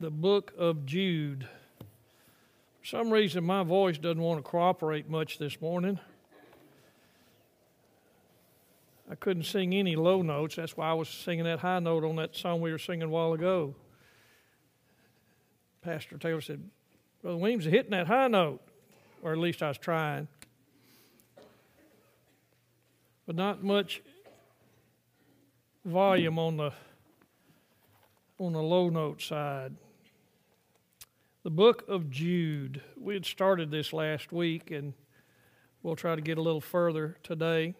the book of Jude. For some reason, my voice doesn't want to cooperate much this morning. I couldn't sing any low notes. That's why I was singing that high note on that song we were singing a while ago. Pastor Taylor said, Brother Williams is hitting that high note, or at least I was trying. But not much volume on the on the low note side. The book of Jude. We had started this last week, and we'll try to get a little further today.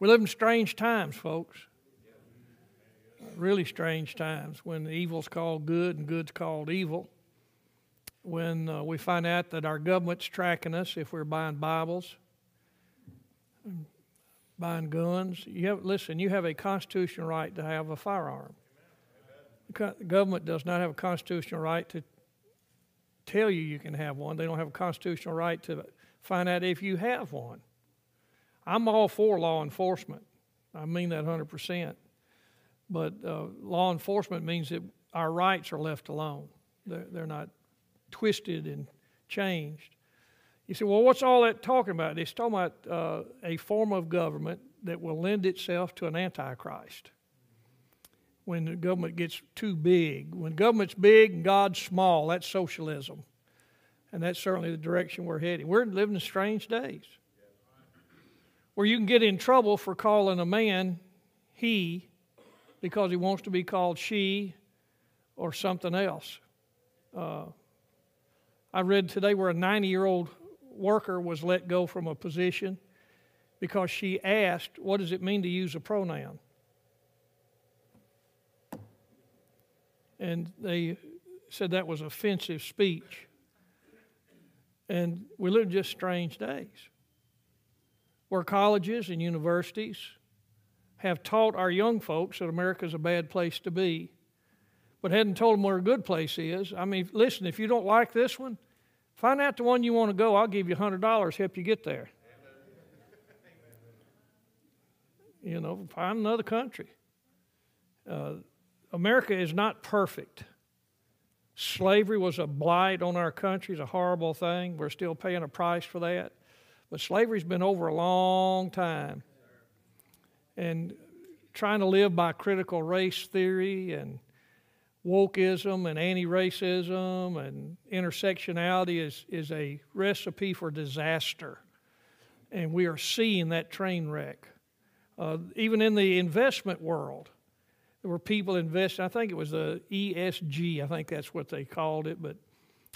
We live in strange times, folks. Really strange times when evil's called good and good's called evil. When uh, we find out that our government's tracking us if we're buying Bibles, buying guns. You have, listen, you have a constitutional right to have a firearm. The government does not have a constitutional right to tell you you can have one. They don't have a constitutional right to find out if you have one. I'm all for law enforcement. I mean that 100%. But uh, law enforcement means that our rights are left alone, they're, they're not twisted and changed. You say, well, what's all that talking about? It's talking about uh, a form of government that will lend itself to an antichrist. When the government gets too big. When government's big and God's small, that's socialism. And that's certainly the direction we're heading. We're living in strange days where you can get in trouble for calling a man he because he wants to be called she or something else. Uh, I read today where a 90 year old worker was let go from a position because she asked, What does it mean to use a pronoun? And they said that was offensive speech. And we live just strange days where colleges and universities have taught our young folks that America is a bad place to be, but hadn't told them where a good place is. I mean, listen, if you don't like this one, Find out the one you want to go. I'll give you $100, help you get there. You know, find another country. Uh, America is not perfect. Slavery was a blight on our country, it's a horrible thing. We're still paying a price for that. But slavery's been over a long time. And trying to live by critical race theory and wokeism and anti racism and intersectionality is, is a recipe for disaster. And we are seeing that train wreck. Uh, even in the investment world, there were people investing, I think it was the ESG, I think that's what they called it. But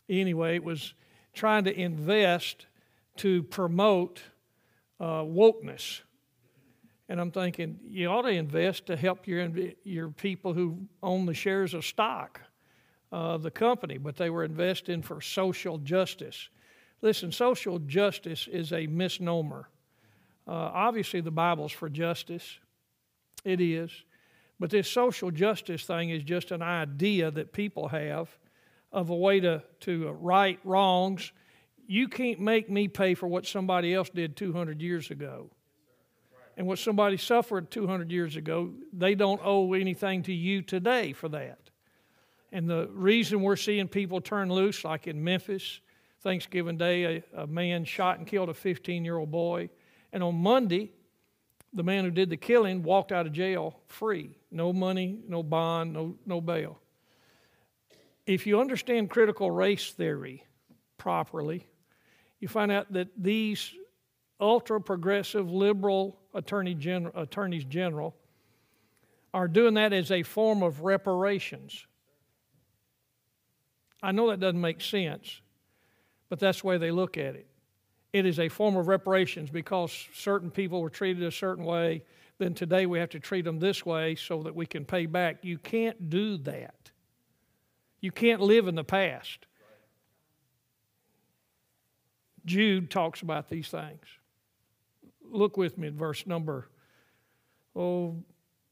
anyway, it was trying to invest to promote uh, wokeness and I'm thinking, you ought to invest to help your, your people who own the shares of stock of the company, but they were investing for social justice. Listen, social justice is a misnomer. Uh, obviously, the Bible's for justice, it is. But this social justice thing is just an idea that people have of a way to, to right wrongs. You can't make me pay for what somebody else did 200 years ago and what somebody suffered 200 years ago, they don't owe anything to you today for that. And the reason we're seeing people turn loose, like in Memphis, Thanksgiving Day, a, a man shot and killed a 15 year old boy. And on Monday, the man who did the killing walked out of jail free. No money, no bond, no, no bail. If you understand critical race theory properly, you find out that these ultra progressive liberal attorney general, attorneys general are doing that as a form of reparations. I know that doesn't make sense, but that's the way they look at it. It is a form of reparations because certain people were treated a certain way, then today we have to treat them this way so that we can pay back. You can't do that. You can't live in the past. Jude talks about these things look with me at verse number, oh,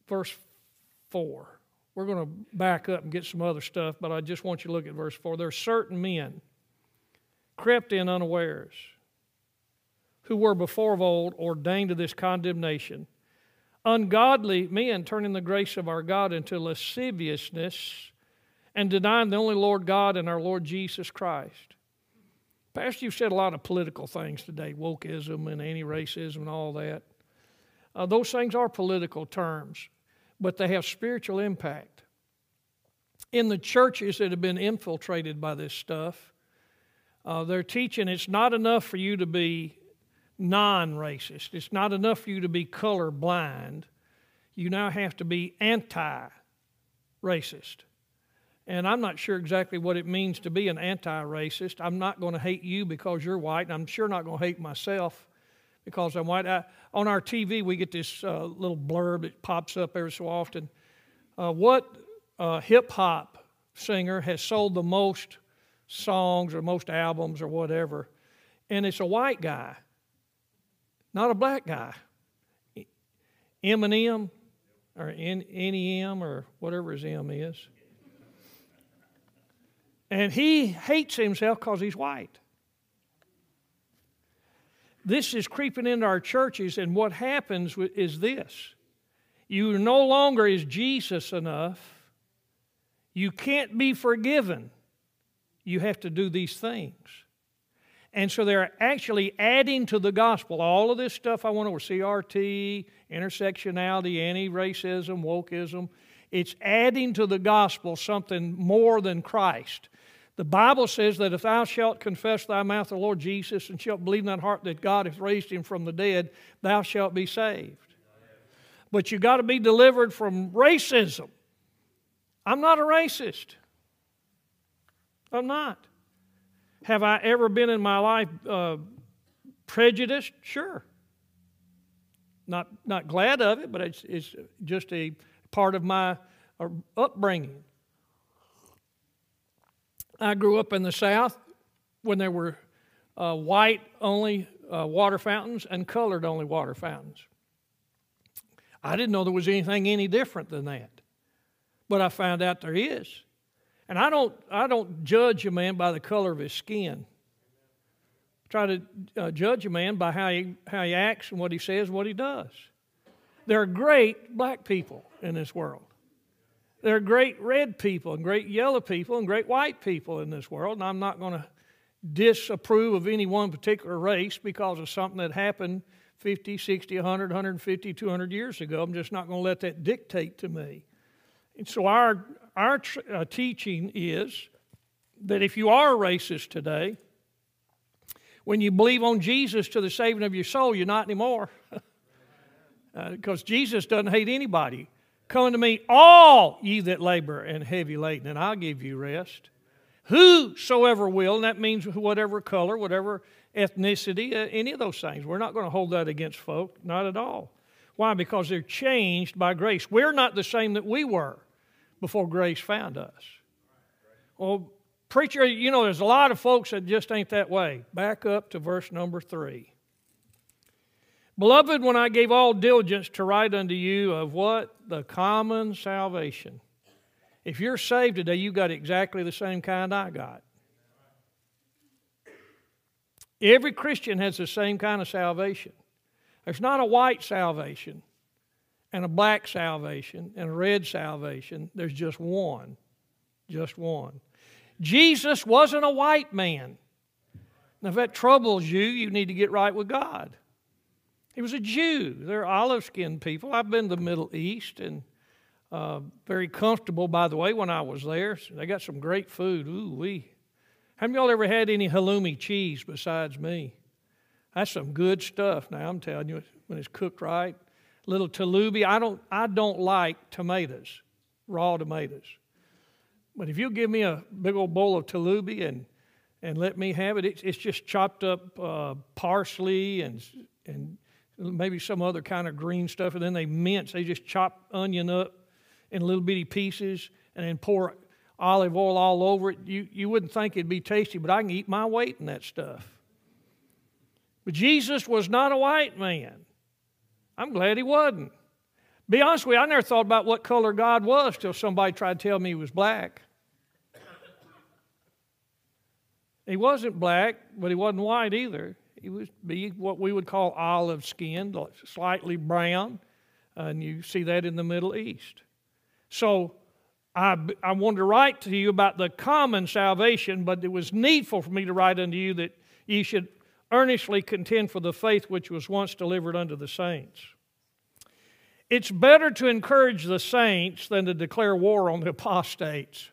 verse 4. We're going to back up and get some other stuff, but I just want you to look at verse 4. There are certain men crept in unawares who were before of old ordained to this condemnation. Ungodly men turning the grace of our God into lasciviousness and denying the only Lord God and our Lord Jesus Christ. Pastor, you've said a lot of political things today wokeism and anti racism and all that. Uh, those things are political terms, but they have spiritual impact. In the churches that have been infiltrated by this stuff, uh, they're teaching it's not enough for you to be non racist, it's not enough for you to be color blind. You now have to be anti racist. And I'm not sure exactly what it means to be an anti racist. I'm not going to hate you because you're white, and I'm sure not going to hate myself because I'm white. I, on our TV, we get this uh, little blurb that pops up every so often. Uh, what uh, hip hop singer has sold the most songs or most albums or whatever? And it's a white guy, not a black guy. Eminem or NEM or whatever his M is. And he hates himself because he's white. This is creeping into our churches, and what happens is this you no longer is Jesus enough. You can't be forgiven. You have to do these things. And so they're actually adding to the gospel all of this stuff I went over CRT, intersectionality, anti racism, wokeism. It's adding to the gospel something more than Christ. The Bible says that if thou shalt confess thy mouth the Lord Jesus and shalt believe in thy heart that God hath raised him from the dead, thou shalt be saved. But you've got to be delivered from racism. I'm not a racist. I'm not. Have I ever been in my life uh, prejudiced? Sure. Not, not glad of it, but it's, it's just a part of my uh, upbringing. I grew up in the South when there were uh, white only uh, water fountains and colored only water fountains. I didn't know there was anything any different than that, but I found out there is. And I don't, I don't judge a man by the color of his skin. I try to uh, judge a man by how he, how he acts and what he says and what he does. There are great black people in this world. There are great red people and great yellow people and great white people in this world, and I'm not going to disapprove of any one particular race because of something that happened 50, 60, 100, 150, 200 years ago. I'm just not going to let that dictate to me. And so our, our uh, teaching is that if you are a racist today, when you believe on Jesus to the saving of your soul, you're not anymore. Because uh, Jesus doesn't hate anybody. Come unto me, all ye that labor and heavy laden, and I'll give you rest. Whosoever will, and that means whatever color, whatever ethnicity, uh, any of those things. We're not going to hold that against folk, not at all. Why? Because they're changed by grace. We're not the same that we were before grace found us. Well, preacher, you know, there's a lot of folks that just ain't that way. Back up to verse number three. Beloved, when I gave all diligence to write unto you of what? The common salvation. If you're saved today, you got exactly the same kind I got. Every Christian has the same kind of salvation. There's not a white salvation and a black salvation and a red salvation. There's just one. Just one. Jesus wasn't a white man. Now, if that troubles you, you need to get right with God. He was a Jew. They're olive skinned people. I've been to the Middle East and uh, very comfortable, by the way, when I was there. They got some great food. Ooh, wee. Have y'all ever had any halloumi cheese besides me? That's some good stuff now, I'm telling you, when it's cooked right. Little talubi. I don't, I don't like tomatoes, raw tomatoes. But if you give me a big old bowl of talubi and, and let me have it, it's, it's just chopped up uh, parsley and, and maybe some other kind of green stuff, and then they mince. They just chop onion up in little bitty pieces and then pour olive oil all over it. You, you wouldn't think it'd be tasty, but I can eat my weight in that stuff. But Jesus was not a white man. I'm glad he wasn't. Be honest with you, I never thought about what color God was till somebody tried to tell me he was black. He wasn't black, but he wasn't white either. He would be what we would call olive skinned, slightly brown, and you see that in the Middle East. So I, I wanted to write to you about the common salvation, but it was needful for me to write unto you that ye should earnestly contend for the faith which was once delivered unto the saints. It's better to encourage the saints than to declare war on the apostates.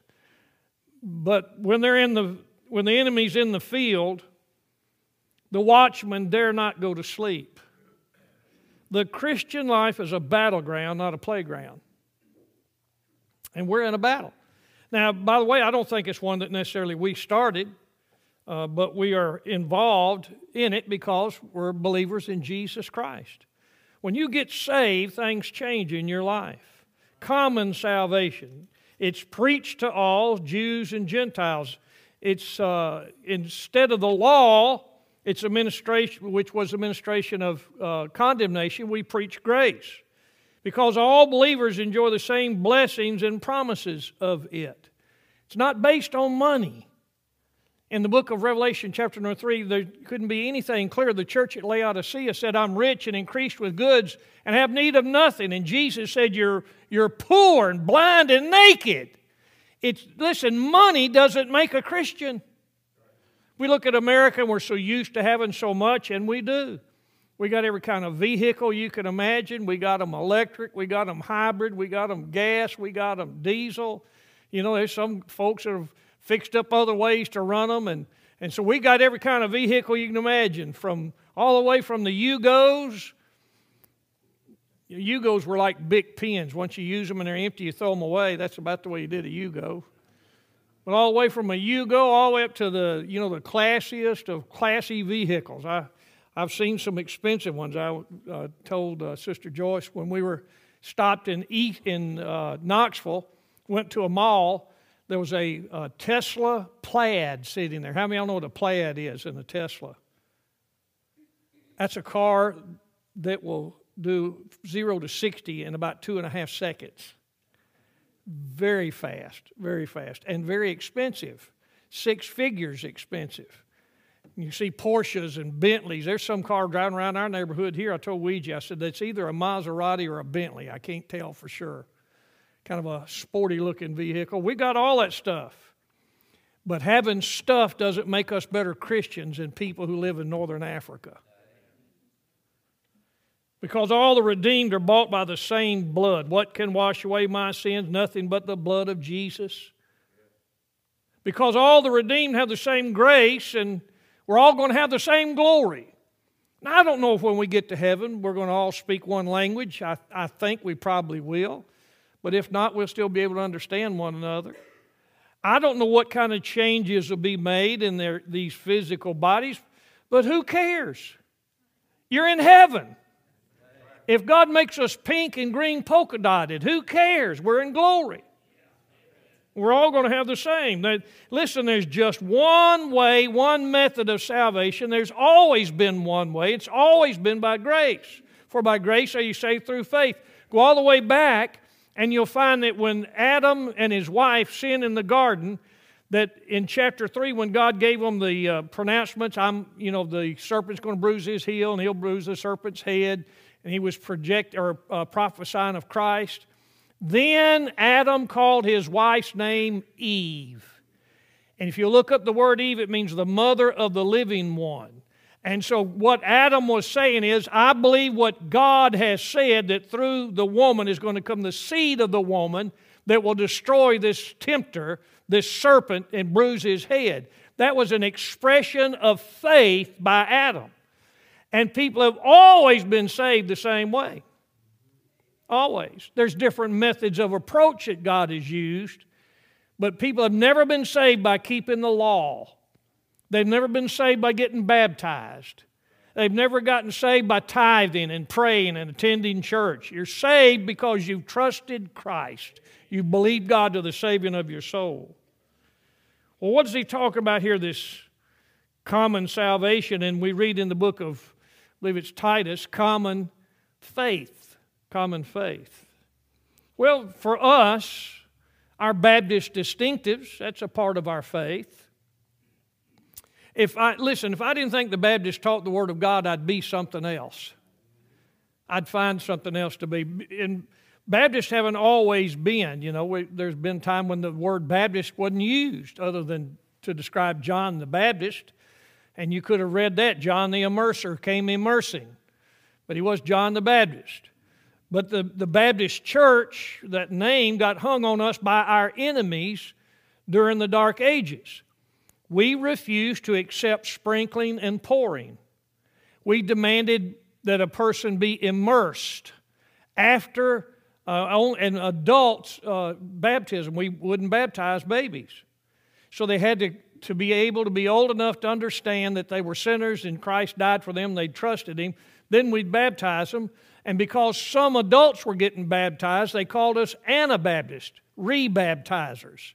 But when they're in the when the enemy's in the field, the watchman dare not go to sleep. The Christian life is a battleground, not a playground and we're in a battle. Now, by the way, I don't think it's one that necessarily we started, uh, but we are involved in it because we're believers in Jesus Christ. When you get saved, things change in your life. Common salvation. It's preached to all, Jews and Gentiles. It's uh, instead of the law, it's administration, which was administration of uh, condemnation. We preach grace because all believers enjoy the same blessings and promises of it. It's not based on money. In the book of Revelation, chapter number 3, there couldn't be anything clearer. The church at Laodicea said, I'm rich and increased with goods and have need of nothing. And Jesus said, You're, you're poor and blind and naked. It's, listen, money doesn't make a Christian. We look at America and we're so used to having so much, and we do. We got every kind of vehicle you can imagine. We got them electric, we got them hybrid, we got them gas, we got them diesel. You know, there's some folks that have fixed up other ways to run them. And, and so we got every kind of vehicle you can imagine, from all the way from the Yugos. Yugos were like Bic pins. Once you use them and they're empty, you throw them away. That's about the way you did a Yugo. But all the way from a Yugo all the way up to the, you know, the classiest of classy vehicles. I, I've seen some expensive ones. I uh, told uh, Sister Joyce when we were stopped in in uh, Knoxville, went to a mall. There was a, a Tesla Plaid sitting there. How many of y'all know what a Plaid is in a Tesla? That's a car that will do zero to 60 in about two and a half seconds. Very fast, very fast, and very expensive. Six figures expensive. You see Porsches and Bentleys. There's some car driving around our neighborhood here. I told Ouija, I said, that's either a Maserati or a Bentley. I can't tell for sure. Kind of a sporty looking vehicle. We got all that stuff. But having stuff doesn't make us better Christians than people who live in northern Africa. Because all the redeemed are bought by the same blood. What can wash away my sins? Nothing but the blood of Jesus. Because all the redeemed have the same grace and we're all going to have the same glory. Now, I don't know if when we get to heaven we're going to all speak one language. I, I think we probably will. But if not, we'll still be able to understand one another. I don't know what kind of changes will be made in their, these physical bodies, but who cares? You're in heaven. If God makes us pink and green polka dotted, who cares? We're in glory. We're all going to have the same. listen, there's just one way, one method of salvation. There's always been one way. It's always been by grace. For by grace are you saved through faith. Go all the way back, and you'll find that when Adam and his wife sinned in the garden, that in chapter 3 when god gave them the uh, pronouncements i'm you know the serpent's going to bruise his heel and he'll bruise the serpent's head and he was project or uh, prophesying of christ then Adam called his wife's name Eve. And if you look up the word Eve, it means the mother of the living one. And so, what Adam was saying is, I believe what God has said that through the woman is going to come the seed of the woman that will destroy this tempter, this serpent, and bruise his head. That was an expression of faith by Adam. And people have always been saved the same way. Always. There's different methods of approach that God has used, but people have never been saved by keeping the law. They've never been saved by getting baptized. They've never gotten saved by tithing and praying and attending church. You're saved because you've trusted Christ. You've believed God to the saving of your soul. Well, what does he talk about here? This common salvation, and we read in the book of, I believe it's Titus, common faith common faith? Well, for us, our Baptist distinctives, that's a part of our faith. If I listen, if I didn't think the Baptists taught the Word of God, I'd be something else. I'd find something else to be. And Baptists haven't always been. You know, we, there's been time when the word Baptist wasn't used other than to describe John the Baptist. And you could have read that. John the Immerser came immersing, but he was John the Baptist. But the, the Baptist church, that name, got hung on us by our enemies during the Dark Ages. We refused to accept sprinkling and pouring. We demanded that a person be immersed after uh, an adult's uh, baptism. We wouldn't baptize babies. So they had to, to be able to be old enough to understand that they were sinners and Christ died for them, they trusted Him. Then we'd baptize them. And because some adults were getting baptized, they called us Anabaptists, rebaptizers.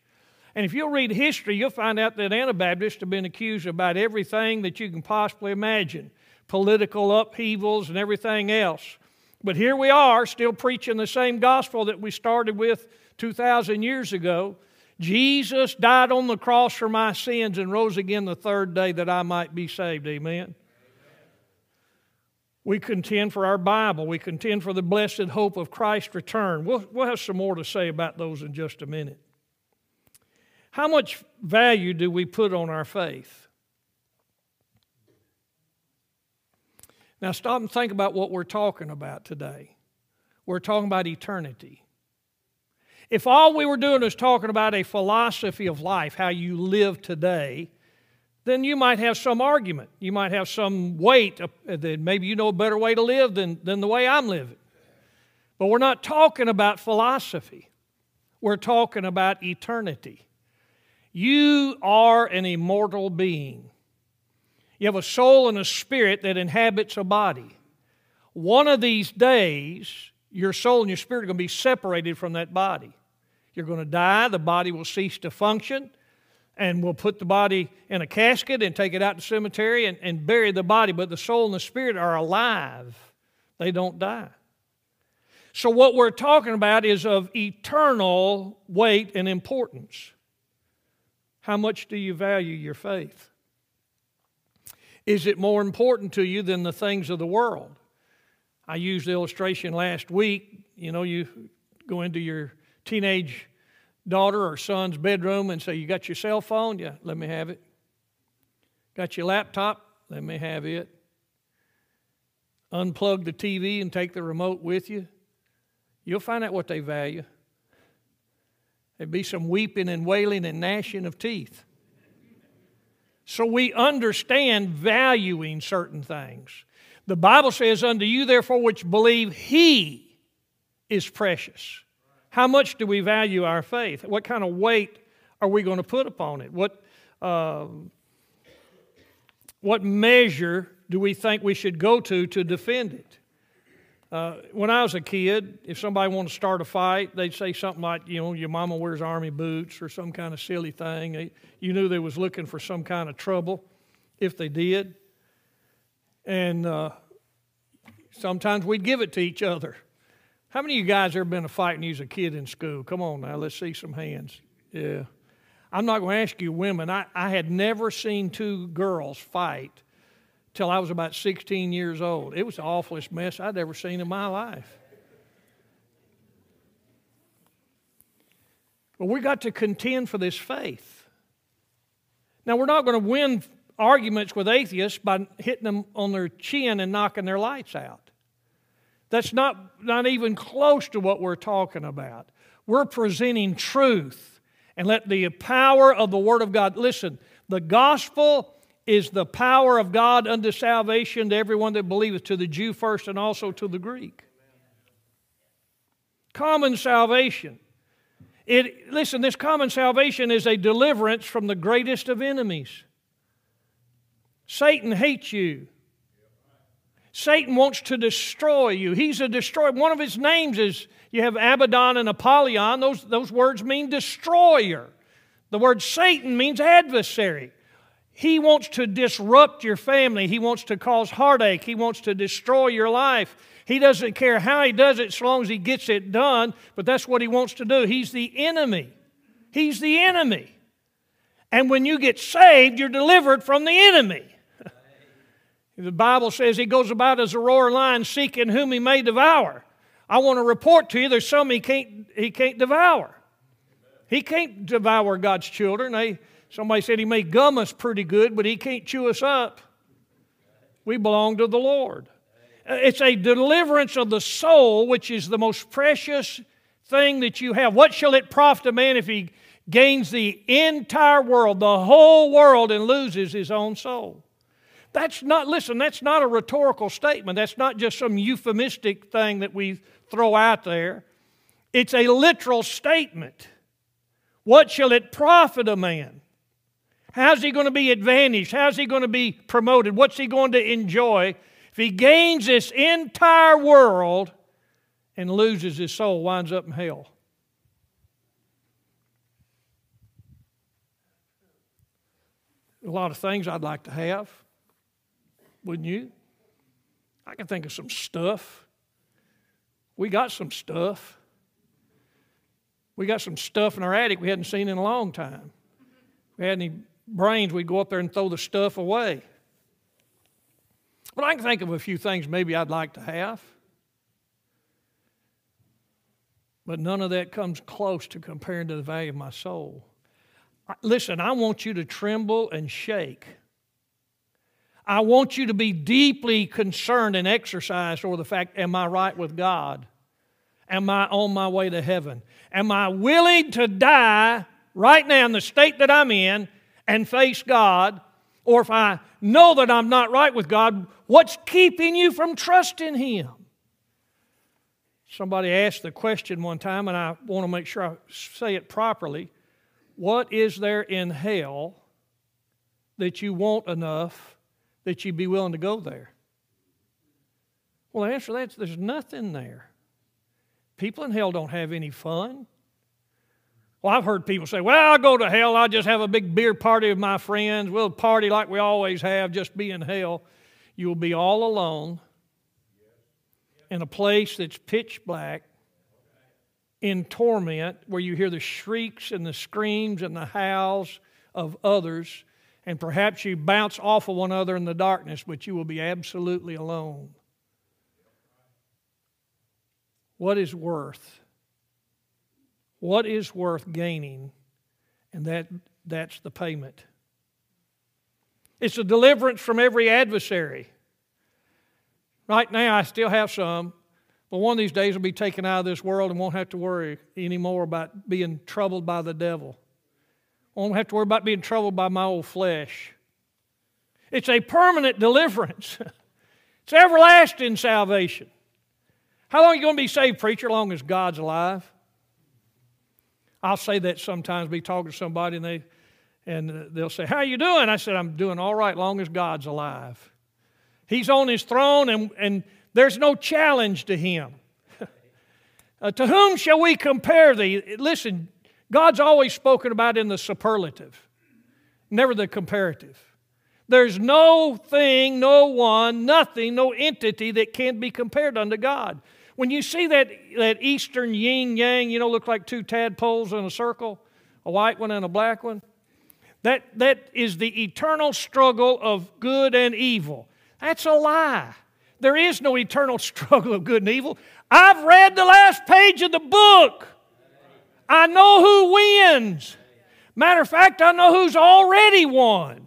And if you'll read history, you'll find out that Anabaptists have been accused about everything that you can possibly imagine political upheavals and everything else. But here we are, still preaching the same gospel that we started with 2,000 years ago. Jesus died on the cross for my sins and rose again the third day that I might be saved. Amen. We contend for our Bible. We contend for the blessed hope of Christ's return. We'll, we'll have some more to say about those in just a minute. How much value do we put on our faith? Now, stop and think about what we're talking about today. We're talking about eternity. If all we were doing was talking about a philosophy of life, how you live today, then you might have some argument. You might have some weight uh, that maybe you know a better way to live than, than the way I'm living. But we're not talking about philosophy, we're talking about eternity. You are an immortal being. You have a soul and a spirit that inhabits a body. One of these days, your soul and your spirit are going to be separated from that body. You're going to die, the body will cease to function, and we'll put the body in a casket and take it out to the cemetery and, and bury the body. But the soul and the spirit are alive, they don't die. So, what we're talking about is of eternal weight and importance. How much do you value your faith? Is it more important to you than the things of the world? I used the illustration last week. You know, you go into your teenage daughter or son's bedroom and say, You got your cell phone? Yeah, let me have it. Got your laptop? Let me have it. Unplug the TV and take the remote with you. You'll find out what they value. There'd be some weeping and wailing and gnashing of teeth. So we understand valuing certain things. The Bible says, Unto you, therefore, which believe, He is precious. How much do we value our faith? What kind of weight are we going to put upon it? What, uh, what measure do we think we should go to to defend it? Uh, when I was a kid, if somebody wanted to start a fight, they'd say something like, you know, your mama wears army boots or some kind of silly thing. You knew they was looking for some kind of trouble if they did. And uh, sometimes we'd give it to each other. How many of you guys ever been a fight when you was a kid in school? Come on now, let's see some hands. Yeah. I'm not going to ask you women. I, I had never seen two girls fight till I was about 16 years old. It was the awfulest mess I'd ever seen in my life. But we got to contend for this faith. Now, we're not going to win arguments with atheists by hitting them on their chin and knocking their lights out. That's not, not even close to what we're talking about. We're presenting truth and let the power of the Word of God, listen, the gospel is the power of God unto salvation to everyone that believeth, to the Jew first and also to the Greek. Common salvation. It, listen, this common salvation is a deliverance from the greatest of enemies. Satan hates you. Satan wants to destroy you. He's a destroyer. One of his names is you have Abaddon and Apollyon. Those, those words mean destroyer. The word Satan means adversary. He wants to disrupt your family. He wants to cause heartache. He wants to destroy your life. He doesn't care how he does it so long as he gets it done, but that's what he wants to do. He's the enemy. He's the enemy. And when you get saved, you're delivered from the enemy. the Bible says he goes about as a roaring lion seeking whom he may devour. I want to report to you there's some he can't, he can't devour. He can't devour God's children. They, somebody said he may gum us pretty good, but he can't chew us up. We belong to the Lord. Uh, it's a deliverance of the soul, which is the most precious thing that you have. What shall it profit a man if he gains the entire world, the whole world, and loses his own soul? That's not, listen, that's not a rhetorical statement. That's not just some euphemistic thing that we throw out there. It's a literal statement. What shall it profit a man? How's he going to be advantaged? How's he going to be promoted? What's he going to enjoy if he gains this entire world and loses his soul, winds up in hell? A lot of things I'd like to have, wouldn't you? I can think of some stuff. We got some stuff. We got some stuff in our attic we hadn't seen in a long time. We had any brains, we'd go up there and throw the stuff away. But I can think of a few things maybe I'd like to have. But none of that comes close to comparing to the value of my soul. Listen, I want you to tremble and shake. I want you to be deeply concerned and exercised over the fact am I right with God? Am I on my way to heaven? Am I willing to die right now in the state that I'm in and face God? Or if I know that I'm not right with God, what's keeping you from trusting Him? Somebody asked the question one time, and I want to make sure I say it properly. What is there in hell that you want enough that you'd be willing to go there? Well, the answer to that is there's nothing there. People in hell don't have any fun. Well, I've heard people say, well, I'll go to hell. I'll just have a big beer party with my friends. We'll party like we always have, just be in hell. You will be all alone in a place that's pitch black, in torment, where you hear the shrieks and the screams and the howls of others, and perhaps you bounce off of one another in the darkness, but you will be absolutely alone what is worth what is worth gaining? And that that's the payment. It's a deliverance from every adversary. Right now i still have some but one of these days i'll be taken out of this world and won't have to worry anymore about being troubled by the devil. Won't have to worry about being troubled by my old flesh. It's a permanent deliverance. It's everlasting salvation. How long are you going to be saved, preacher? Long as God's alive. I'll say that sometimes, be talking to somebody, and they and they'll say, How you doing? I said, I'm doing all right long as God's alive. He's on his throne, and, and there's no challenge to him. uh, to whom shall we compare thee? Listen, God's always spoken about in the superlative, never the comparative. There's no thing, no one, nothing, no entity that can be compared unto God. When you see that, that eastern yin yang, you know, look like two tadpoles in a circle, a white one and a black one, that, that is the eternal struggle of good and evil. That's a lie. There is no eternal struggle of good and evil. I've read the last page of the book. I know who wins. Matter of fact, I know who's already won.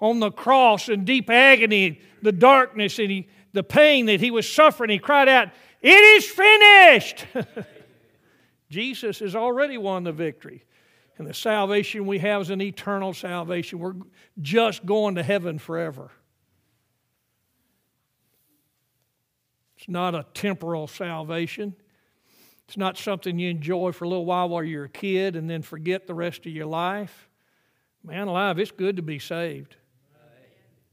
On the cross in deep agony, the darkness and he, the pain that he was suffering, he cried out, it is finished. Jesus has already won the victory. And the salvation we have is an eternal salvation. We're just going to heaven forever. It's not a temporal salvation. It's not something you enjoy for a little while while you're a kid and then forget the rest of your life. Man alive, it's good to be saved.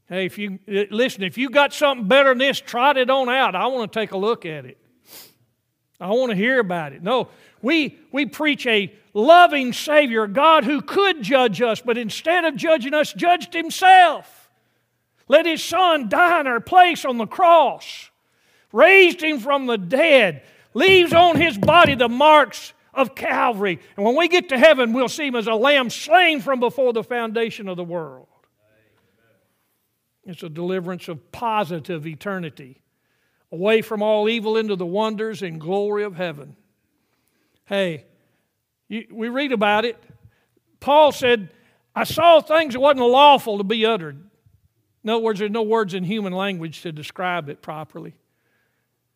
Hey, if you eh, listen, if you got something better than this, trot it on out. I want to take a look at it. I want to hear about it. No, we we preach a loving Savior, God who could judge us, but instead of judging us, judged himself. Let his son die in our place on the cross, raised him from the dead, leaves on his body the marks of Calvary. And when we get to heaven, we'll see him as a lamb slain from before the foundation of the world. It's a deliverance of positive eternity away from all evil into the wonders and glory of heaven. Hey, you, we read about it. Paul said, I saw things that wasn't lawful to be uttered. In other words, there's no words in human language to describe it properly.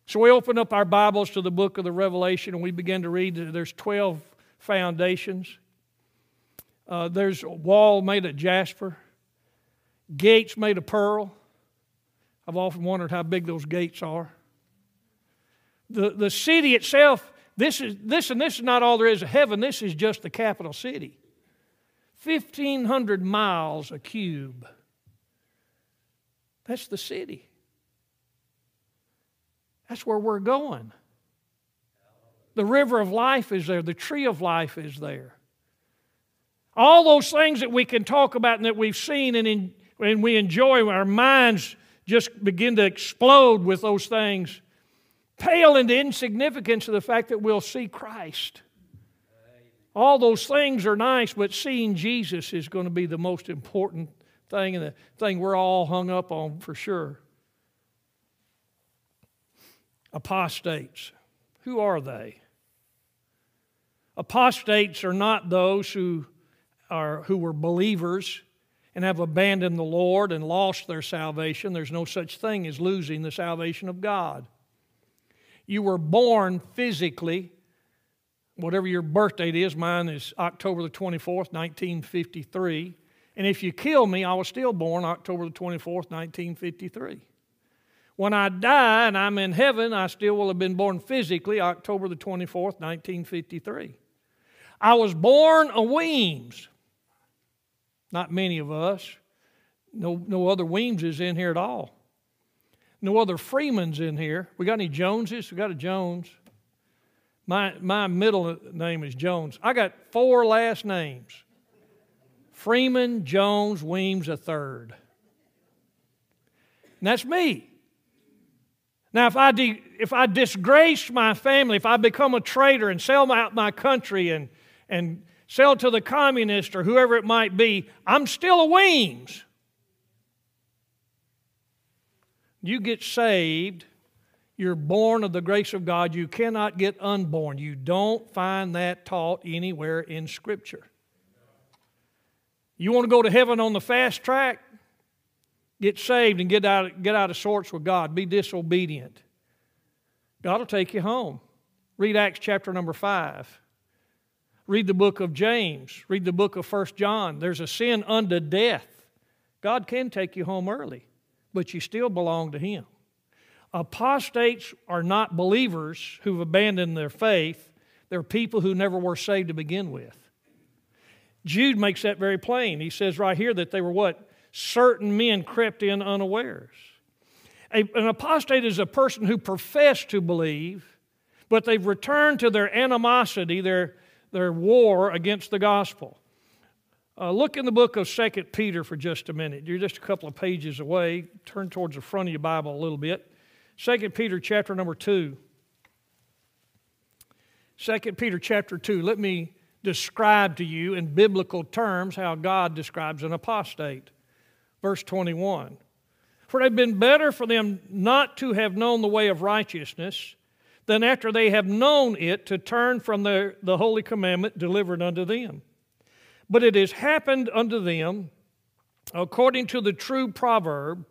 So we open up our Bibles to the book of the Revelation and we begin to read. There's 12 foundations. Uh, there's a wall made of jasper, gates made of pearl. I've often wondered how big those gates are. The, the city itself, this is this and this is not all there is of heaven, this is just the capital city. 1,500 miles a cube. That's the city. That's where we're going. The river of life is there, the tree of life is there. All those things that we can talk about and that we've seen and, in, and we enjoy, our minds just begin to explode with those things, pale into insignificance of the fact that we'll see Christ. All those things are nice, but seeing Jesus is going to be the most important thing and the thing we're all hung up on for sure apostates. Who are they? Apostates are not those who are who were believers and have abandoned the Lord and lost their salvation. There's no such thing as losing the salvation of God. You were born physically, whatever your birth date is, mine is October the 24th, 1953. And if you kill me, I was still born October the 24th, 1953. When I die and I'm in heaven, I still will have been born physically October the 24th, 1953. I was born a Weems. Not many of us. No, no other Weemses in here at all. No other Freemans in here. We got any Joneses? We got a Jones. My, my middle name is Jones. I got four last names Freeman, Jones, Weems, a third. And that's me. Now, if I, de- if I disgrace my family, if I become a traitor and sell my, my country and, and sell to the communist or whoever it might be, I'm still a Weems. You get saved, you're born of the grace of God. You cannot get unborn. You don't find that taught anywhere in Scripture. You want to go to heaven on the fast track? Get saved and get out, get out of sorts with God. Be disobedient. God will take you home. Read Acts chapter number 5. Read the book of James. Read the book of First John. There's a sin unto death. God can take you home early, but you still belong to Him. Apostates are not believers who've abandoned their faith, they're people who never were saved to begin with. Jude makes that very plain. He says right here that they were what? certain men crept in unawares. A, an apostate is a person who professed to believe, but they've returned to their animosity, their, their war against the gospel. Uh, look in the book of Second Peter for just a minute. You're just a couple of pages away. Turn towards the front of your Bible a little bit. Second Peter chapter number 2. 2 Peter chapter 2. Let me describe to you in biblical terms how God describes an apostate verse 21. For it had been better for them not to have known the way of righteousness than after they have known it to turn from the, the holy commandment delivered unto them. But it has happened unto them, according to the true proverb,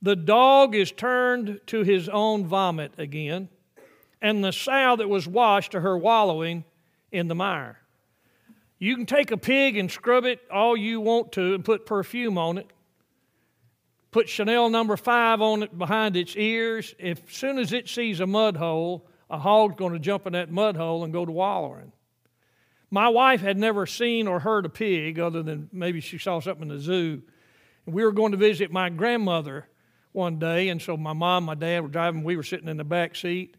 the dog is turned to his own vomit again, and the sow that was washed to her wallowing in the mire. You can take a pig and scrub it all you want to and put perfume on it, put Chanel number five on it behind its ears. As soon as it sees a mud hole, a hog's going to jump in that mud hole and go to wallowing. My wife had never seen or heard a pig other than maybe she saw something in the zoo. And we were going to visit my grandmother one day, and so my mom, my dad were driving. We were sitting in the back seat,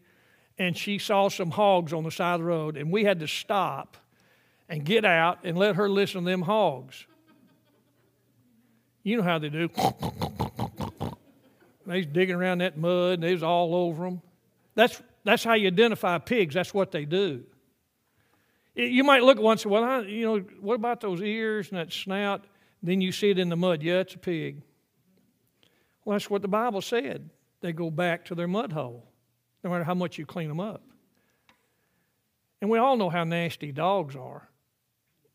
and she saw some hogs on the side of the road, and we had to stop and get out and let her listen to them hogs. You know how they do. They's digging around that mud, and they was all over them. That's, that's how you identify pigs. That's what they do. You might look at once and well, you know, what about those ears and that snout? Then you see it in the mud. Yeah, it's a pig. Well, that's what the Bible said. they go back to their mud hole, no matter how much you clean them up. And we all know how nasty dogs are.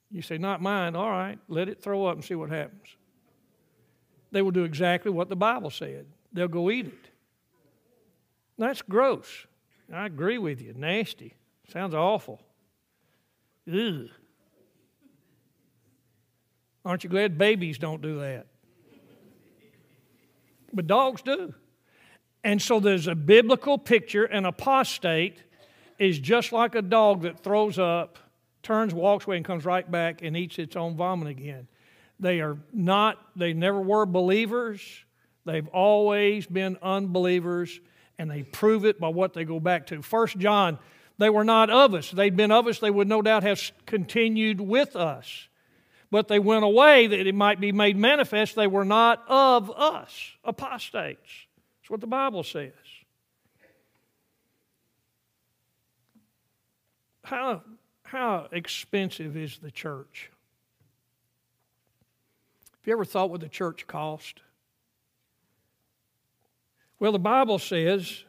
You say, Not mine. All right, let it throw up and see what happens. They will do exactly what the Bible said, they'll go eat it. That's gross. I agree with you. Nasty. Sounds awful. Ugh. Aren't you glad babies don't do that? But dogs do. And so there's a biblical picture. An apostate is just like a dog that throws up, turns, walks away, and comes right back and eats its own vomit again. They are not, they never were believers. They've always been unbelievers, and they prove it by what they go back to. First John, they were not of us. They'd been of us, they would no doubt have continued with us. But they went away that it might be made manifest they were not of us, apostates. That's what the Bible says. How, how expensive is the church? Have you ever thought what the church cost? Well, the Bible says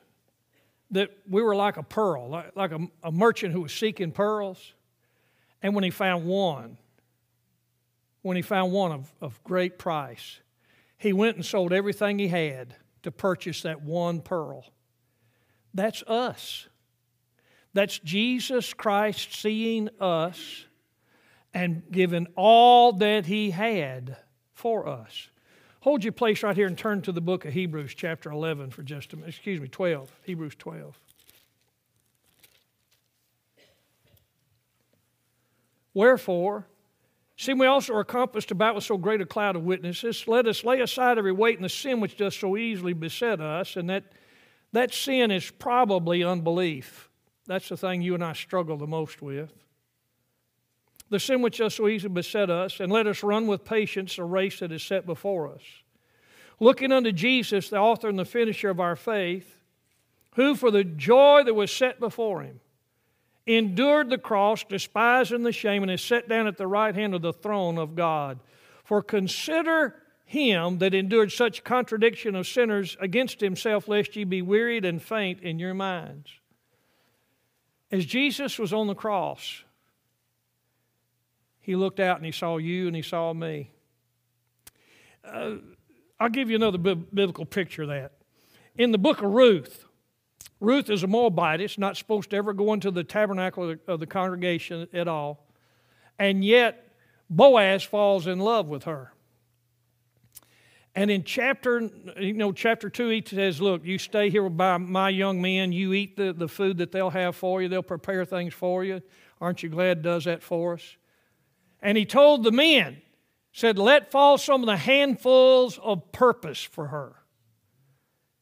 that we were like a pearl, like, like a, a merchant who was seeking pearls. And when he found one, when he found one of, of great price, he went and sold everything he had to purchase that one pearl. That's us. That's Jesus Christ seeing us and giving all that he had for us. Hold your place right here and turn to the book of Hebrews, chapter 11, for just a minute. Excuse me, 12. Hebrews 12. Wherefore, seeing we also are compassed about with so great a cloud of witnesses, let us lay aside every weight and the sin which does so easily beset us, and that that sin is probably unbelief. That's the thing you and I struggle the most with. The sin which does so easily beset us, and let us run with patience the race that is set before us. Looking unto Jesus, the author and the finisher of our faith, who for the joy that was set before him endured the cross, despising the shame, and is set down at the right hand of the throne of God. For consider him that endured such contradiction of sinners against himself, lest ye be wearied and faint in your minds. As Jesus was on the cross, he looked out and he saw you and he saw me. Uh, I'll give you another biblical picture of that. In the book of Ruth, Ruth is a Moabitess, not supposed to ever go into the tabernacle of the, of the congregation at all. And yet, Boaz falls in love with her. And in chapter, you know, chapter two, he says, Look, you stay here by my young men, you eat the, the food that they'll have for you, they'll prepare things for you. Aren't you glad does that for us? And he told the men, said, Let fall some of the handfuls of purpose for her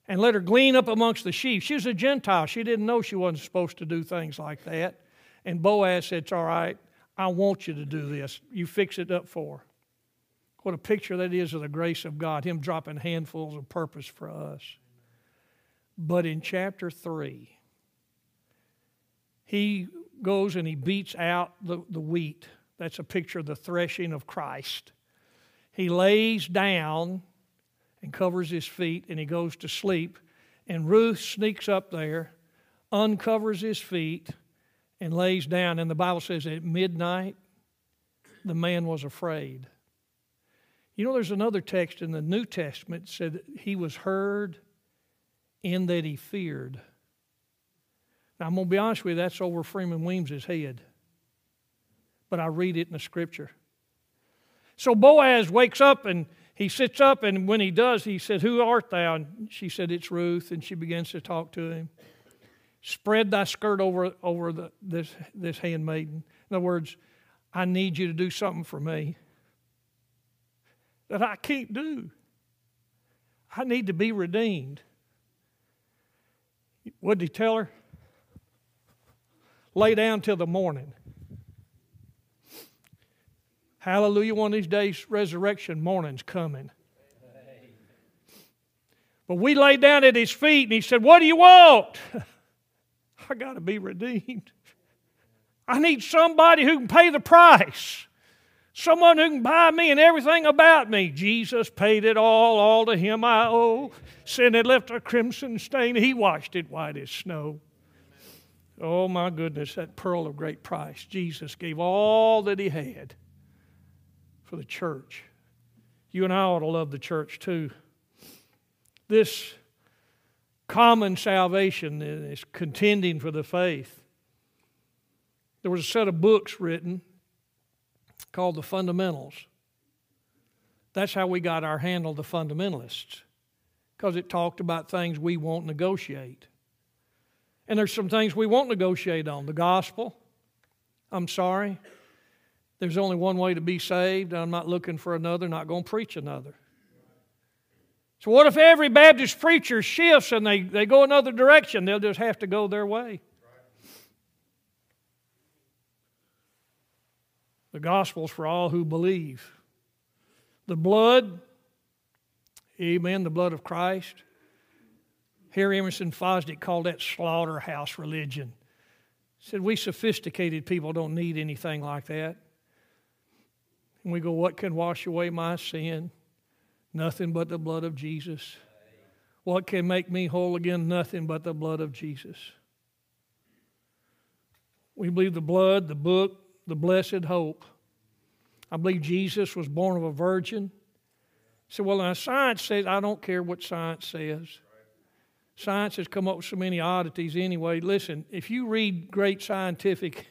and let her glean up amongst the sheep. She was a Gentile. She didn't know she wasn't supposed to do things like that. And Boaz said, It's all right. I want you to do this. You fix it up for her. What a picture that is of the grace of God, Him dropping handfuls of purpose for us. But in chapter 3, He goes and He beats out the, the wheat. That's a picture of the threshing of Christ. He lays down and covers his feet and he goes to sleep. And Ruth sneaks up there, uncovers his feet, and lays down. And the Bible says at midnight, the man was afraid. You know, there's another text in the New Testament that said he was heard in that he feared. Now, I'm going to be honest with you, that's over Freeman Weems' head. But I read it in the scripture. So Boaz wakes up and he sits up, and when he does, he said, Who art thou? And she said, It's Ruth. And she begins to talk to him. Spread thy skirt over, over the, this, this handmaiden. In other words, I need you to do something for me that I can't do. I need to be redeemed. What did he tell her? Lay down till the morning. Hallelujah. One of these days, resurrection morning's coming. But we laid down at his feet and he said, What do you want? I got to be redeemed. I need somebody who can pay the price. Someone who can buy me and everything about me. Jesus paid it all, all to him I owe. Sin had left a crimson stain. He washed it white as snow. Oh my goodness, that pearl of great price. Jesus gave all that he had for the church. You and I ought to love the church too. This common salvation is contending for the faith. There was a set of books written called the Fundamentals. That's how we got our handle, the fundamentalists, because it talked about things we won't negotiate. And there's some things we won't negotiate on. The gospel, I'm sorry. There's only one way to be saved. I'm not looking for another, not going to preach another. So, what if every Baptist preacher shifts and they, they go another direction? They'll just have to go their way. The gospel's for all who believe. The blood, amen, the blood of Christ. Harry Emerson Fosdick called that slaughterhouse religion. Said we sophisticated people don't need anything like that. And we go, What can wash away my sin? Nothing but the blood of Jesus. What can make me whole again? Nothing but the blood of Jesus. We believe the blood, the book, the blessed hope. I believe Jesus was born of a virgin. So, well, now science says, I don't care what science says. Science has come up with so many oddities anyway. Listen, if you read great scientific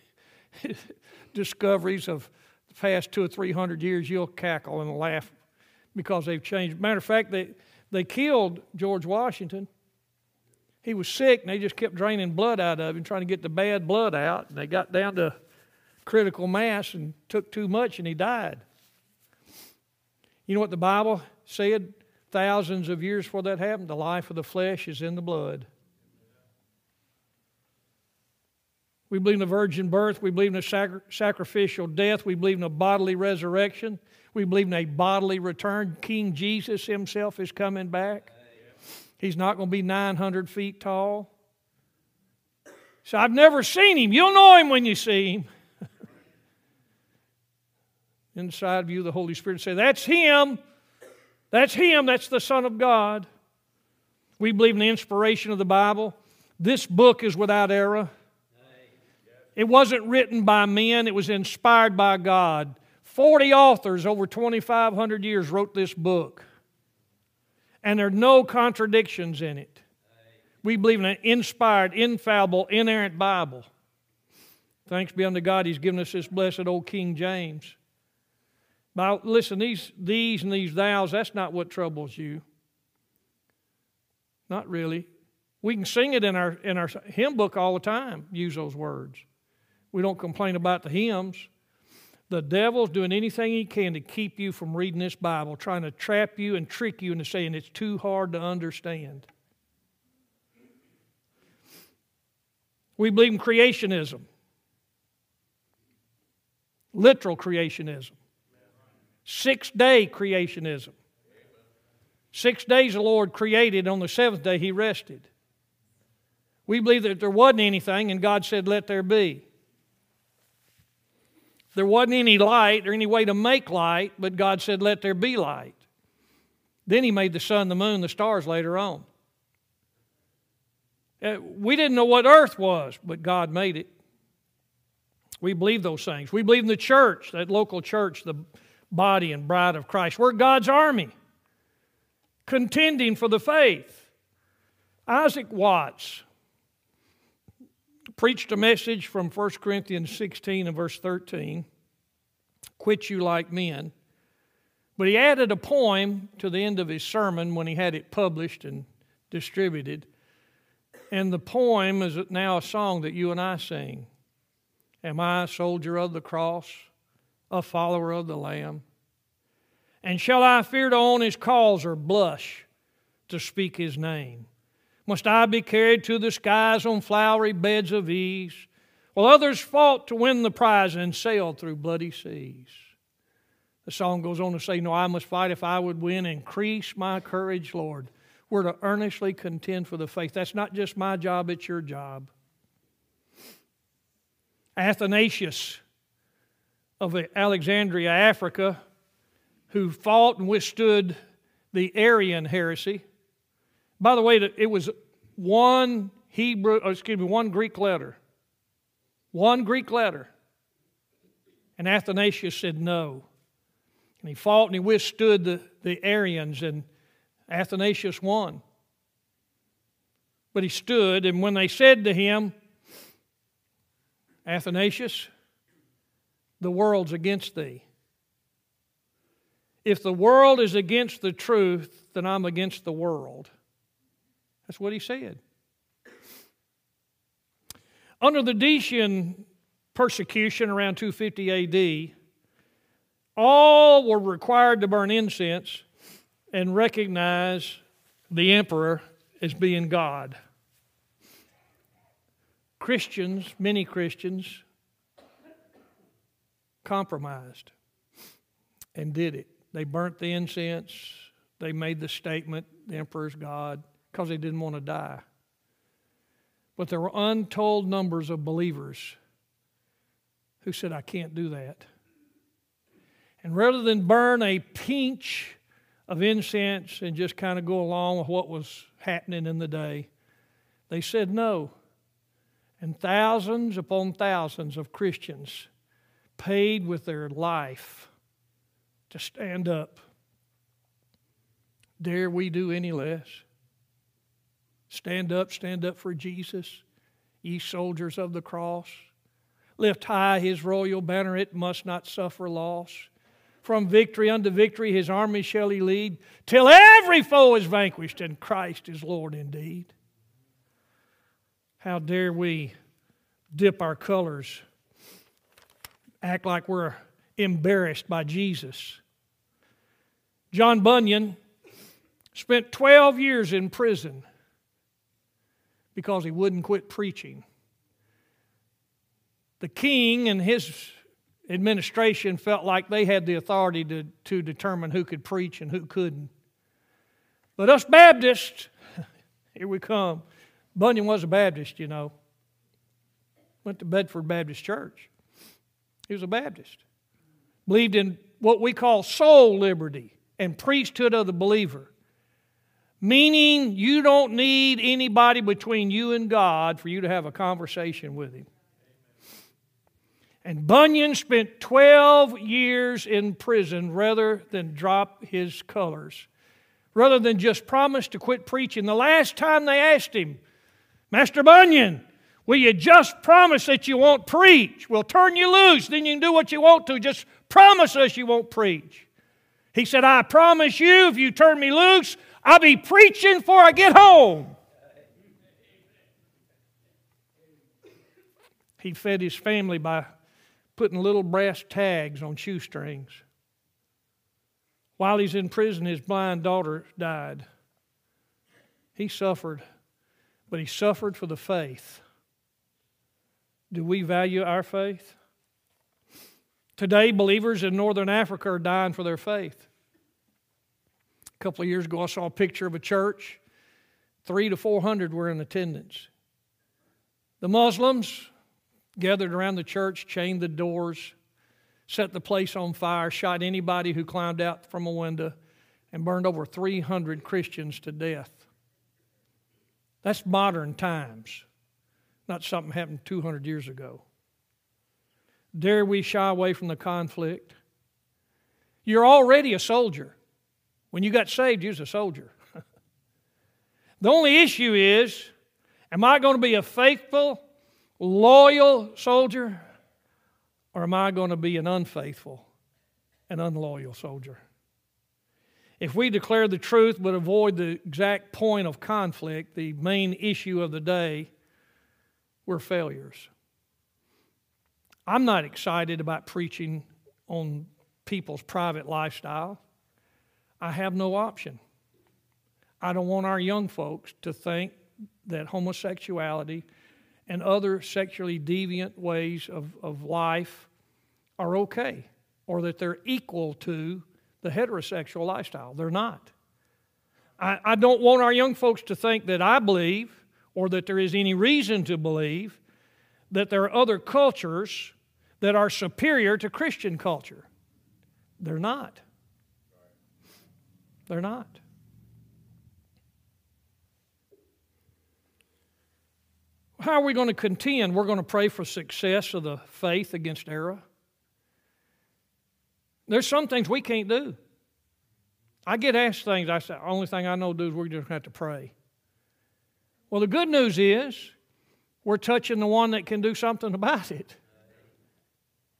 discoveries of past two or three hundred years, you'll cackle and laugh because they've changed. Matter of fact, they, they killed George Washington. He was sick, and they just kept draining blood out of him, trying to get the bad blood out. And they got down to critical mass and took too much, and he died. You know what the Bible said thousands of years before that happened? The life of the flesh is in the blood. We believe in a virgin birth. We believe in a sacri- sacrificial death. We believe in a bodily resurrection. We believe in a bodily return. King Jesus himself is coming back. He's not going to be 900 feet tall. So I've never seen him. You'll know him when you see him. Inside of you, the Holy Spirit say, That's him. That's him. That's the Son of God. We believe in the inspiration of the Bible. This book is without error. It wasn't written by men, it was inspired by God. 40 authors over 2,500 years wrote this book. And there are no contradictions in it. We believe in an inspired, infallible, inerrant Bible. Thanks be unto God, He's given us this blessed old King James. But listen, these these and these thous, that's not what troubles you. Not really. We can sing it in our in our hymn book all the time, use those words. We don't complain about the hymns. The devil's doing anything he can to keep you from reading this Bible, trying to trap you and trick you into saying it's too hard to understand. We believe in creationism, literal creationism, six day creationism. Six days the Lord created, and on the seventh day he rested. We believe that there wasn't anything, and God said, Let there be. There wasn't any light or any way to make light, but God said, Let there be light. Then He made the sun, the moon, the stars later on. Uh, we didn't know what earth was, but God made it. We believe those things. We believe in the church, that local church, the body and bride of Christ. We're God's army, contending for the faith. Isaac Watts preached a message from 1 Corinthians 16 and verse 13 Quit you like men. But he added a poem to the end of his sermon when he had it published and distributed. And the poem is now a song that you and I sing. Am I a soldier of the cross, a follower of the Lamb? And shall I fear to own his cause or blush to speak his name? Must I be carried to the skies on flowery beds of ease, while others fought to win the prize and sailed through bloody seas? The song goes on to say, No, I must fight if I would win. Increase my courage, Lord. We're to earnestly contend for the faith. That's not just my job, it's your job. Athanasius, of Alexandria, Africa, who fought and withstood the Arian heresy. By the way, it was one Hebrew, oh, excuse me, one Greek letter. One Greek letter. And Athanasius said no. And he fought and he withstood the, the Arians, and Athanasius won. But he stood, and when they said to him, Athanasius, the world's against thee. If the world is against the truth, then I'm against the world. That's what he said. Under the Decian persecution around 250 AD, all were required to burn incense and recognize the emperor as being God. Christians, many Christians, compromised and did it. They burnt the incense, they made the statement, the emperor's God, because they didn't want to die. But there were untold numbers of believers who said, I can't do that. And rather than burn a pinch of incense and just kind of go along with what was happening in the day, they said no. And thousands upon thousands of Christians paid with their life to stand up. Dare we do any less? Stand up, stand up for Jesus, ye soldiers of the cross. Lift high his royal banner, it must not suffer loss. From victory unto victory his army shall he lead, till every foe is vanquished and Christ is Lord indeed. How dare we dip our colors, act like we're embarrassed by Jesus? John Bunyan spent 12 years in prison because he wouldn't quit preaching. The king and his administration felt like they had the authority to, to determine who could preach and who couldn't. But us Baptists, here we come. Bunyan was a Baptist, you know. Went to Bedford Baptist Church. He was a Baptist. Believed in what we call soul liberty and priesthood of the believer. Meaning, you don't need anybody between you and God for you to have a conversation with Him. And Bunyan spent 12 years in prison rather than drop his colors, rather than just promise to quit preaching. The last time they asked him, Master Bunyan, will you just promise that you won't preach? We'll turn you loose, then you can do what you want to. Just promise us you won't preach. He said, I promise you, if you turn me loose, I'll be preaching before I get home. He fed his family by putting little brass tags on shoestrings. While he's in prison, his blind daughter died. He suffered, but he suffered for the faith. Do we value our faith? Today, believers in northern Africa are dying for their faith. A couple of years ago, I saw a picture of a church. Three to four hundred were in attendance. The Muslims gathered around the church, chained the doors, set the place on fire, shot anybody who climbed out from a window, and burned over 300 Christians to death. That's modern times, not something happened 200 years ago. Dare we shy away from the conflict? You're already a soldier. When you got saved, you was a soldier. the only issue is am I going to be a faithful, loyal soldier, or am I going to be an unfaithful and unloyal soldier? If we declare the truth but avoid the exact point of conflict, the main issue of the day, we're failures. I'm not excited about preaching on people's private lifestyle. I have no option. I don't want our young folks to think that homosexuality and other sexually deviant ways of, of life are okay or that they're equal to the heterosexual lifestyle. They're not. I, I don't want our young folks to think that I believe or that there is any reason to believe that there are other cultures that are superior to Christian culture. They're not. They're not. How are we going to contend? We're going to pray for success of the faith against error. There's some things we can't do. I get asked things, I say, the only thing I know to do is we're just going to have to pray. Well, the good news is we're touching the one that can do something about it.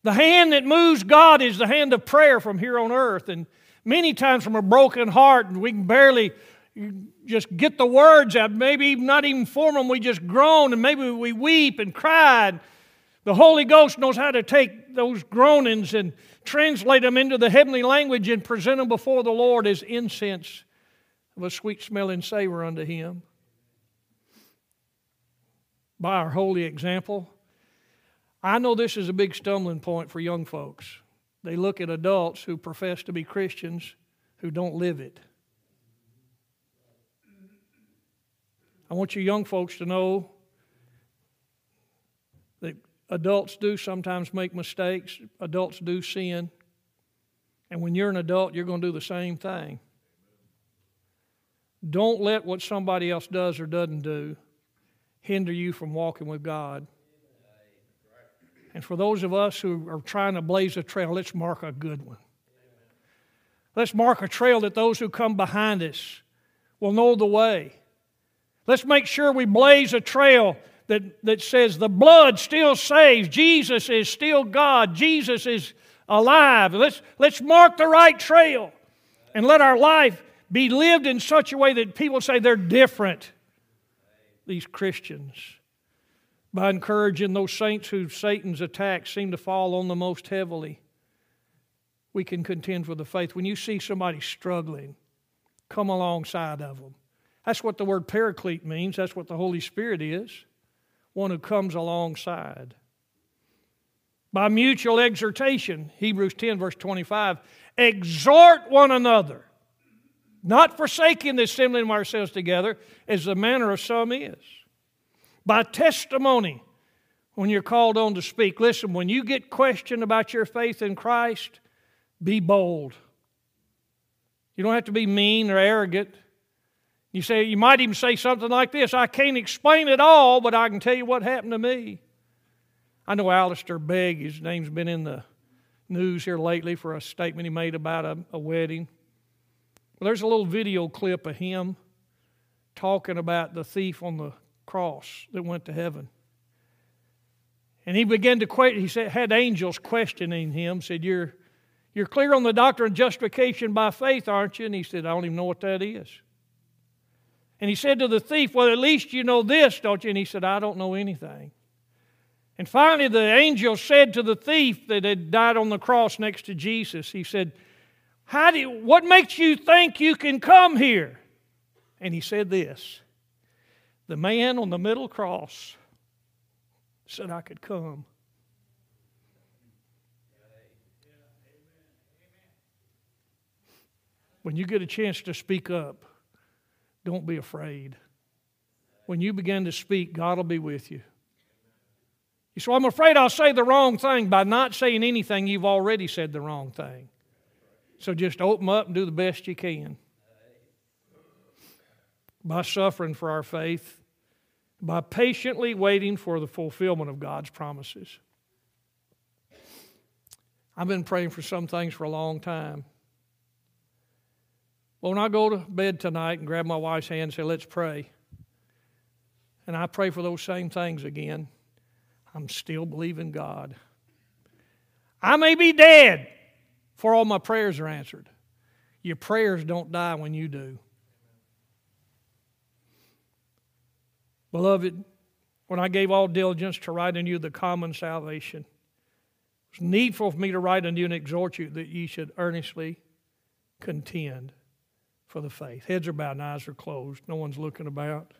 The hand that moves God is the hand of prayer from here on earth. And many times from a broken heart, and we can barely just get the words out, maybe not even form them, we just groan and maybe we weep and cry. The Holy Ghost knows how to take those groanings and translate them into the heavenly language and present them before the Lord as incense of a sweet smelling savor unto Him. By our holy example, I know this is a big stumbling point for young folks. They look at adults who profess to be Christians who don't live it. I want you young folks to know that adults do sometimes make mistakes, adults do sin. And when you're an adult, you're going to do the same thing. Don't let what somebody else does or doesn't do hinder you from walking with God. And for those of us who are trying to blaze a trail, let's mark a good one. Let's mark a trail that those who come behind us will know the way. Let's make sure we blaze a trail that, that says the blood still saves, Jesus is still God, Jesus is alive. Let's, let's mark the right trail and let our life be lived in such a way that people say they're different, these Christians by encouraging those saints who Satan's attacks seem to fall on the most heavily. We can contend for the faith. When you see somebody struggling, come alongside of them. That's what the word paraclete means. That's what the Holy Spirit is one who comes alongside. By mutual exhortation, Hebrews 10, verse 25, exhort one another, not forsaking the assembling of ourselves together, as the manner of some is by testimony when you're called on to speak. Listen, when you get questioned about your faith in Christ, be bold. You don't have to be mean or arrogant. You say you might even say something like this, I can't explain it all, but I can tell you what happened to me. I know Alistair Begg, his name's been in the news here lately for a statement he made about a, a wedding. Well, there's a little video clip of him talking about the thief on the cross that went to heaven. And he began to question, he said, had angels questioning him, said, You're you're clear on the doctrine of justification by faith, aren't you? And he said, I don't even know what that is. And he said to the thief, Well, at least you know this, don't you? And he said, I don't know anything. And finally, the angel said to the thief that had died on the cross next to Jesus, He said, How do you, What makes you think you can come here? And he said this the man on the middle cross said I could come. When you get a chance to speak up, don't be afraid. When you begin to speak, God will be with you. You say, I'm afraid I'll say the wrong thing. By not saying anything, you've already said the wrong thing. So just open up and do the best you can. By suffering for our faith, by patiently waiting for the fulfillment of God's promises. I've been praying for some things for a long time. Well, when I go to bed tonight and grab my wife's hand and say, let's pray, and I pray for those same things again, I'm still believing God. I may be dead for all my prayers are answered. Your prayers don't die when you do. Beloved, when I gave all diligence to write unto you the common salvation, it was needful for me to write unto you and exhort you that ye should earnestly contend for the faith. Heads are bowed and eyes are closed. No one's looking about.